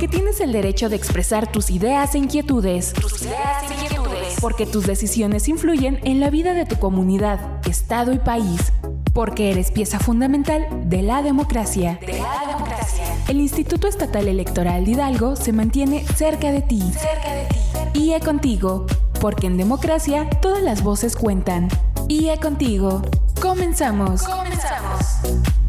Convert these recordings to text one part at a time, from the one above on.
Porque tienes el derecho de expresar tus ideas e inquietudes. Tus ideas e inquietudes. Porque tus decisiones influyen en la vida de tu comunidad, estado y país. Porque eres pieza fundamental de la democracia. De la democracia. El Instituto Estatal Electoral de Hidalgo se mantiene cerca de ti. Cerca de ti. IE contigo. Porque en democracia todas las voces cuentan. IE contigo. Comenzamos. Comenzamos.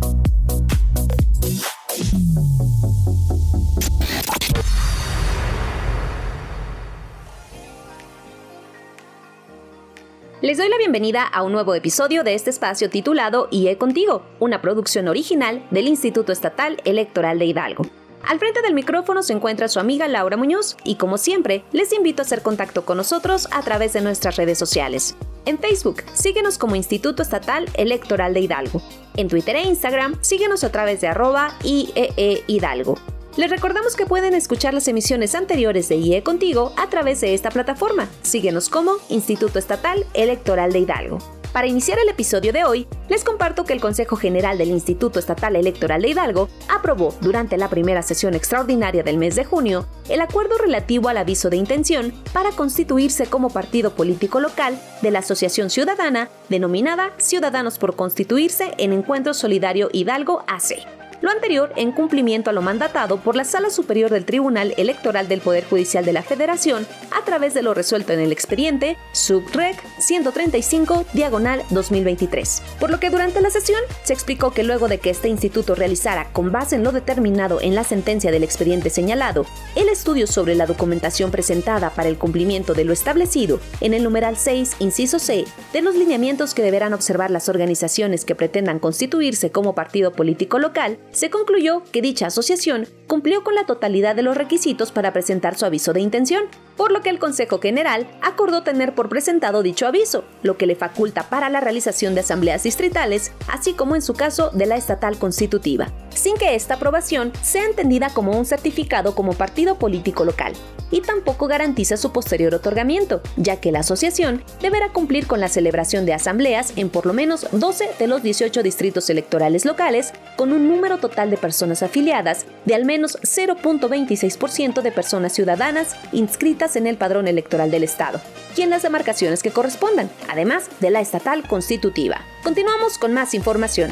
Les doy la bienvenida a un nuevo episodio de este espacio titulado IE Contigo, una producción original del Instituto Estatal Electoral de Hidalgo. Al frente del micrófono se encuentra su amiga Laura Muñoz y como siempre les invito a hacer contacto con nosotros a través de nuestras redes sociales. En Facebook, síguenos como Instituto Estatal Electoral de Hidalgo. En Twitter e Instagram, síguenos a través de arroba IEE Hidalgo. Les recordamos que pueden escuchar las emisiones anteriores de IE Contigo a través de esta plataforma. Síguenos como Instituto Estatal Electoral de Hidalgo. Para iniciar el episodio de hoy, les comparto que el Consejo General del Instituto Estatal Electoral de Hidalgo aprobó durante la primera sesión extraordinaria del mes de junio el acuerdo relativo al aviso de intención para constituirse como partido político local de la Asociación Ciudadana denominada Ciudadanos por Constituirse en Encuentro Solidario Hidalgo AC. Lo anterior en cumplimiento a lo mandatado por la Sala Superior del Tribunal Electoral del Poder Judicial de la Federación a través de lo resuelto en el expediente SubRec 135 diagonal 2023. Por lo que durante la sesión se explicó que luego de que este instituto realizara con base en lo determinado en la sentencia del expediente señalado, el estudio sobre la documentación presentada para el cumplimiento de lo establecido en el numeral 6, inciso C, de los lineamientos que deberán observar las organizaciones que pretendan constituirse como partido político local, se concluyó que dicha asociación cumplió con la totalidad de los requisitos para presentar su aviso de intención, por lo que el Consejo General acordó tener por presentado dicho aviso, lo que le faculta para la realización de asambleas distritales, así como en su caso de la estatal constitutiva, sin que esta aprobación sea entendida como un certificado como partido político local, y tampoco garantiza su posterior otorgamiento, ya que la asociación deberá cumplir con la celebración de asambleas en por lo menos 12 de los 18 distritos electorales locales, con un número total de personas afiliadas de al menos 0.26% de personas ciudadanas inscritas en el padrón electoral del Estado y en las demarcaciones que correspondan, además de la estatal constitutiva. Continuamos con más información.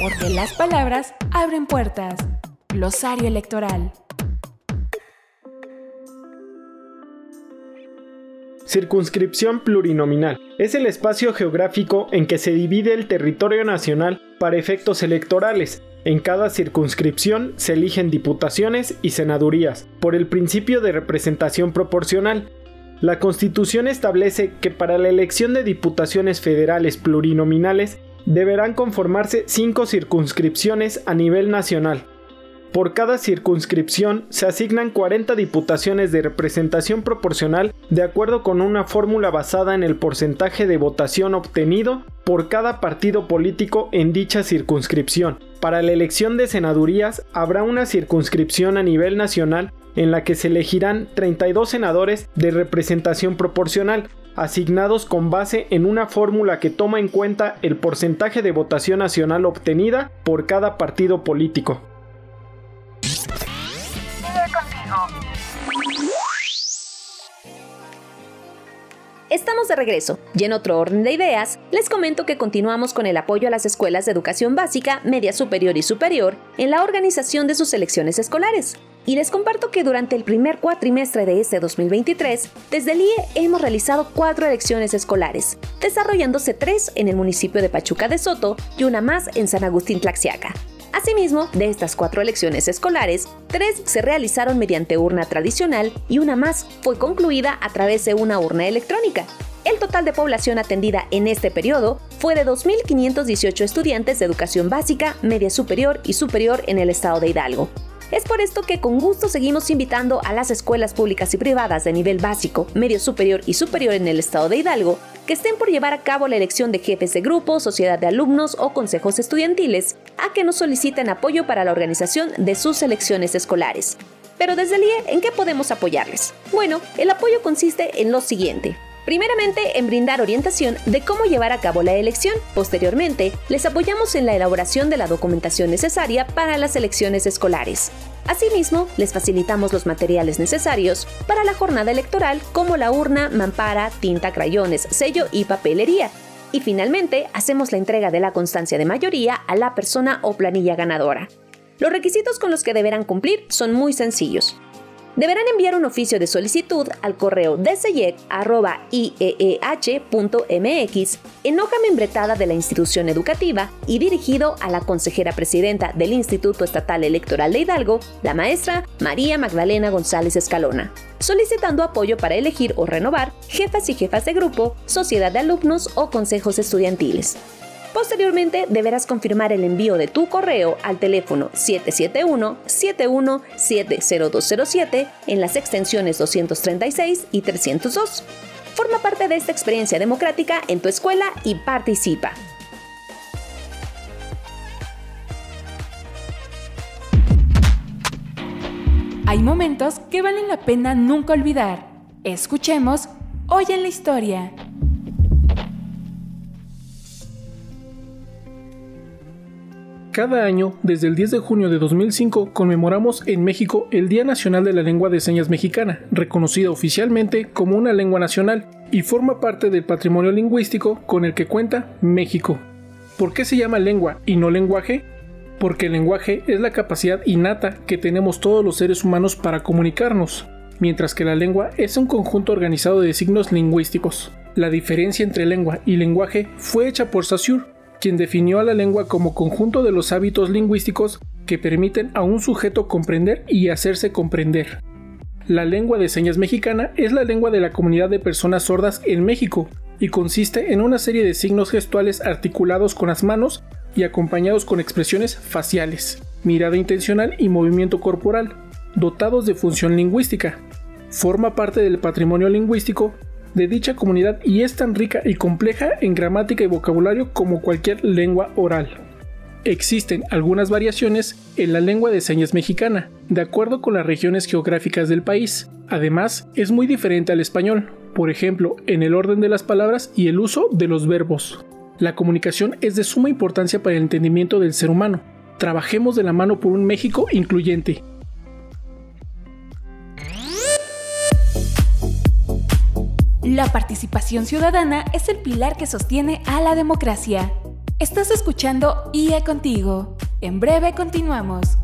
Porque las palabras abren puertas. Glosario electoral. Circunscripción plurinominal. Es el espacio geográfico en que se divide el territorio nacional para efectos electorales. En cada circunscripción se eligen diputaciones y senadurías, por el principio de representación proporcional. La Constitución establece que para la elección de diputaciones federales plurinominales deberán conformarse cinco circunscripciones a nivel nacional, por cada circunscripción se asignan 40 diputaciones de representación proporcional de acuerdo con una fórmula basada en el porcentaje de votación obtenido por cada partido político en dicha circunscripción. Para la elección de senadurías habrá una circunscripción a nivel nacional en la que se elegirán 32 senadores de representación proporcional, asignados con base en una fórmula que toma en cuenta el porcentaje de votación nacional obtenida por cada partido político. Estamos de regreso y en otro orden de ideas, les comento que continuamos con el apoyo a las escuelas de educación básica, media superior y superior en la organización de sus elecciones escolares. Y les comparto que durante el primer cuatrimestre de este 2023, desde el IE hemos realizado cuatro elecciones escolares, desarrollándose tres en el municipio de Pachuca de Soto y una más en San Agustín Tlaxiaca. Asimismo, de estas cuatro elecciones escolares, tres se realizaron mediante urna tradicional y una más fue concluida a través de una urna electrónica. El total de población atendida en este periodo fue de 2.518 estudiantes de educación básica, media superior y superior en el estado de Hidalgo. Es por esto que con gusto seguimos invitando a las escuelas públicas y privadas de nivel básico, medio superior y superior en el estado de Hidalgo que estén por llevar a cabo la elección de jefes de grupo, sociedad de alumnos o consejos estudiantiles a que nos soliciten apoyo para la organización de sus elecciones escolares. Pero desde el IE, ¿en qué podemos apoyarles? Bueno, el apoyo consiste en lo siguiente. Primeramente, en brindar orientación de cómo llevar a cabo la elección. Posteriormente, les apoyamos en la elaboración de la documentación necesaria para las elecciones escolares. Asimismo, les facilitamos los materiales necesarios para la jornada electoral como la urna, mampara, tinta, crayones, sello y papelería. Y finalmente, hacemos la entrega de la constancia de mayoría a la persona o planilla ganadora. Los requisitos con los que deberán cumplir son muy sencillos deberán enviar un oficio de solicitud al correo dseyec.ieeh.mx en hoja membretada de la institución educativa y dirigido a la consejera presidenta del Instituto Estatal Electoral de Hidalgo, la maestra María Magdalena González Escalona, solicitando apoyo para elegir o renovar jefas y jefas de grupo, sociedad de alumnos o consejos estudiantiles. Posteriormente, deberás confirmar el envío de tu correo al teléfono 771-7170-207 en las extensiones 236 y 302. Forma parte de esta experiencia democrática en tu escuela y participa. Hay momentos que valen la pena nunca olvidar. Escuchemos Hoy en la Historia. Cada año, desde el 10 de junio de 2005, conmemoramos en México el Día Nacional de la Lengua de Señas Mexicana, reconocida oficialmente como una lengua nacional y forma parte del patrimonio lingüístico con el que cuenta México. ¿Por qué se llama lengua y no lenguaje? Porque el lenguaje es la capacidad innata que tenemos todos los seres humanos para comunicarnos, mientras que la lengua es un conjunto organizado de signos lingüísticos. La diferencia entre lengua y lenguaje fue hecha por Saussure, quien definió a la lengua como conjunto de los hábitos lingüísticos que permiten a un sujeto comprender y hacerse comprender. La lengua de señas mexicana es la lengua de la comunidad de personas sordas en México y consiste en una serie de signos gestuales articulados con las manos y acompañados con expresiones faciales, mirada intencional y movimiento corporal, dotados de función lingüística. Forma parte del patrimonio lingüístico de dicha comunidad y es tan rica y compleja en gramática y vocabulario como cualquier lengua oral. Existen algunas variaciones en la lengua de señas mexicana, de acuerdo con las regiones geográficas del país. Además, es muy diferente al español, por ejemplo, en el orden de las palabras y el uso de los verbos. La comunicación es de suma importancia para el entendimiento del ser humano. Trabajemos de la mano por un México incluyente, La participación ciudadana es el pilar que sostiene a la democracia. Estás escuchando IE Contigo. En breve continuamos.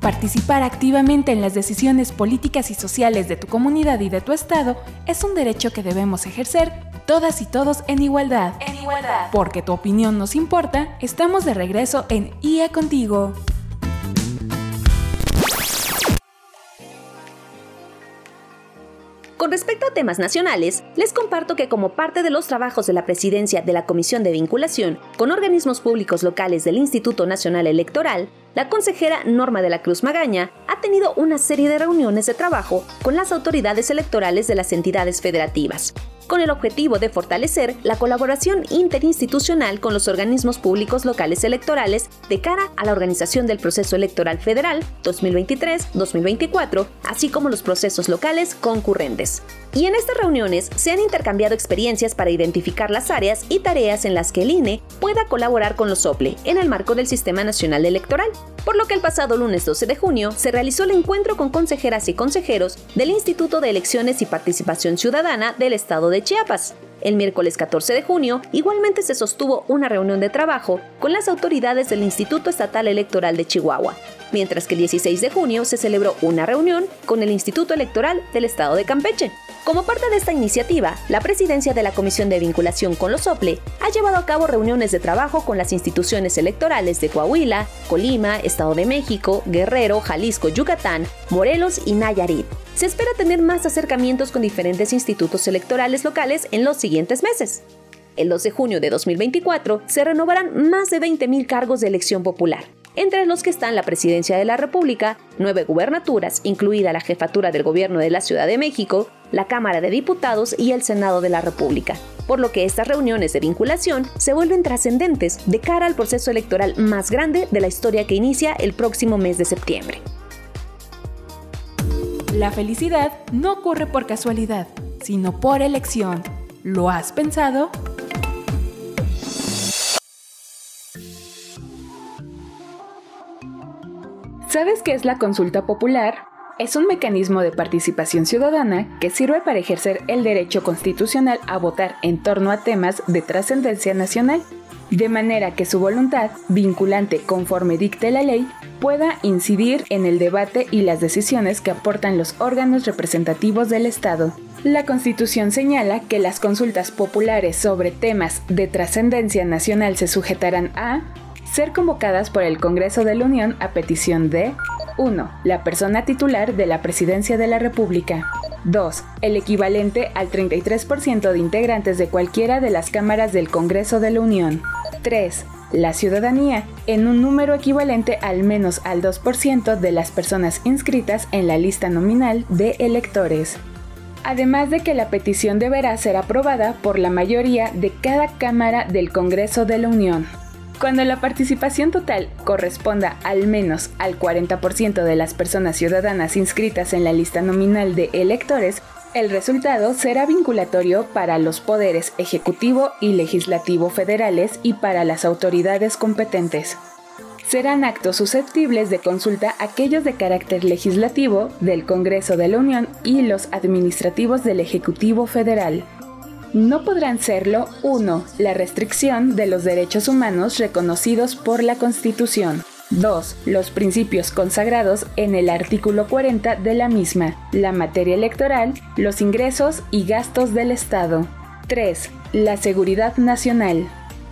Participar activamente en las decisiones políticas y sociales de tu comunidad y de tu estado es un derecho que debemos ejercer todas y todos en igualdad. Igualdad. Porque tu opinión nos importa, estamos de regreso en IA Contigo. Con respecto a temas nacionales, les comparto que como parte de los trabajos de la presidencia de la Comisión de Vinculación con organismos públicos locales del Instituto Nacional Electoral, la consejera Norma de la Cruz Magaña ha tenido una serie de reuniones de trabajo con las autoridades electorales de las entidades federativas, con el objetivo de fortalecer la colaboración interinstitucional con los organismos públicos locales electorales de cara a la organización del proceso electoral federal 2023-2024, así como los procesos locales concurrentes. Y en estas reuniones se han intercambiado experiencias para identificar las áreas y tareas en las que el INE pueda colaborar con los OPLE en el marco del Sistema Nacional Electoral, por lo que el pasado lunes 12 de junio se realizó el encuentro con consejeras y consejeros del Instituto de Elecciones y Participación Ciudadana del Estado de Chiapas. El miércoles 14 de junio igualmente se sostuvo una reunión de trabajo con las autoridades del Instituto Estatal Electoral de Chihuahua, mientras que el 16 de junio se celebró una reunión con el Instituto Electoral del Estado de Campeche. Como parte de esta iniciativa, la presidencia de la Comisión de Vinculación con los OPLE ha llevado a cabo reuniones de trabajo con las instituciones electorales de Coahuila, Colima, Estado de México, Guerrero, Jalisco, Yucatán, Morelos y Nayarit. Se espera tener más acercamientos con diferentes institutos electorales locales en los siguientes meses. El 2 de junio de 2024 se renovarán más de 20.000 cargos de elección popular entre los que están la Presidencia de la República, nueve gubernaturas, incluida la jefatura del gobierno de la Ciudad de México, la Cámara de Diputados y el Senado de la República, por lo que estas reuniones de vinculación se vuelven trascendentes de cara al proceso electoral más grande de la historia que inicia el próximo mes de septiembre. La felicidad no ocurre por casualidad, sino por elección. ¿Lo has pensado? ¿Sabes qué es la consulta popular? Es un mecanismo de participación ciudadana que sirve para ejercer el derecho constitucional a votar en torno a temas de trascendencia nacional, de manera que su voluntad, vinculante conforme dicte la ley, pueda incidir en el debate y las decisiones que aportan los órganos representativos del Estado. La Constitución señala que las consultas populares sobre temas de trascendencia nacional se sujetarán a ser convocadas por el Congreso de la Unión a petición de 1. La persona titular de la Presidencia de la República. 2. El equivalente al 33% de integrantes de cualquiera de las cámaras del Congreso de la Unión. 3. La ciudadanía, en un número equivalente al menos al 2% de las personas inscritas en la lista nominal de electores. Además de que la petición deberá ser aprobada por la mayoría de cada Cámara del Congreso de la Unión. Cuando la participación total corresponda al menos al 40% de las personas ciudadanas inscritas en la lista nominal de electores, el resultado será vinculatorio para los poderes ejecutivo y legislativo federales y para las autoridades competentes. Serán actos susceptibles de consulta aquellos de carácter legislativo del Congreso de la Unión y los administrativos del Ejecutivo Federal. No podrán serlo 1. La restricción de los derechos humanos reconocidos por la Constitución. 2. Los principios consagrados en el artículo 40 de la misma, la materia electoral, los ingresos y gastos del Estado. 3. La seguridad nacional.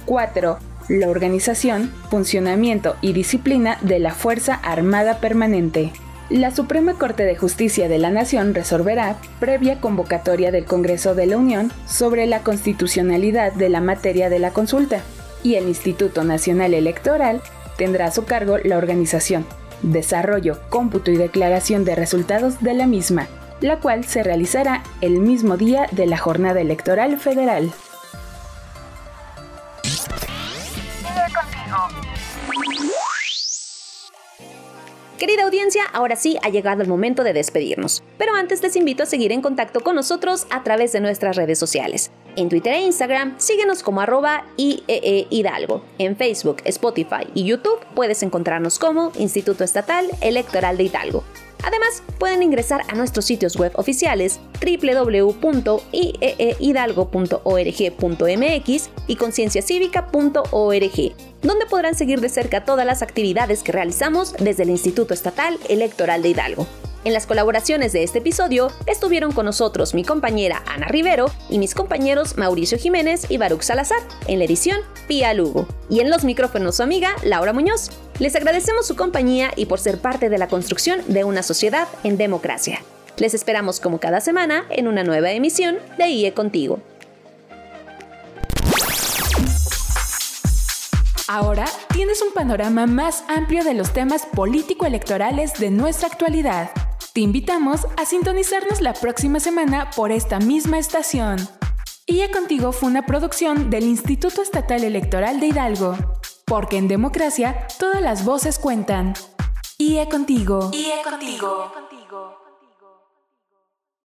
4. La organización, funcionamiento y disciplina de la Fuerza Armada Permanente. La Suprema Corte de Justicia de la Nación resolverá, previa convocatoria del Congreso de la Unión, sobre la constitucionalidad de la materia de la consulta, y el Instituto Nacional Electoral tendrá a su cargo la organización, desarrollo, cómputo y declaración de resultados de la misma, la cual se realizará el mismo día de la jornada electoral federal. Ahora sí ha llegado el momento de despedirnos. Pero antes les invito a seguir en contacto con nosotros a través de nuestras redes sociales. En Twitter e Instagram, síguenos como arroba IEE Hidalgo. En Facebook, Spotify y YouTube puedes encontrarnos como Instituto Estatal Electoral de Hidalgo. Además, pueden ingresar a nuestros sitios web oficiales www.ieehidalgo.org.mx y concienciacívica.org, donde podrán seguir de cerca todas las actividades que realizamos desde el Instituto Estatal Electoral de Hidalgo. En las colaboraciones de este episodio estuvieron con nosotros mi compañera Ana Rivero y mis compañeros Mauricio Jiménez y Baruch Salazar, en la edición Pía Lugo, y en los micrófonos su amiga Laura Muñoz. Les agradecemos su compañía y por ser parte de la construcción de una sociedad en democracia. Les esperamos como cada semana en una nueva emisión de IE Contigo. Ahora tienes un panorama más amplio de los temas político-electorales de nuestra actualidad. Te invitamos a sintonizarnos la próxima semana por esta misma estación. IE Contigo fue una producción del Instituto Estatal Electoral de Hidalgo. Porque en democracia todas las voces cuentan. IE Contigo. IE Contigo.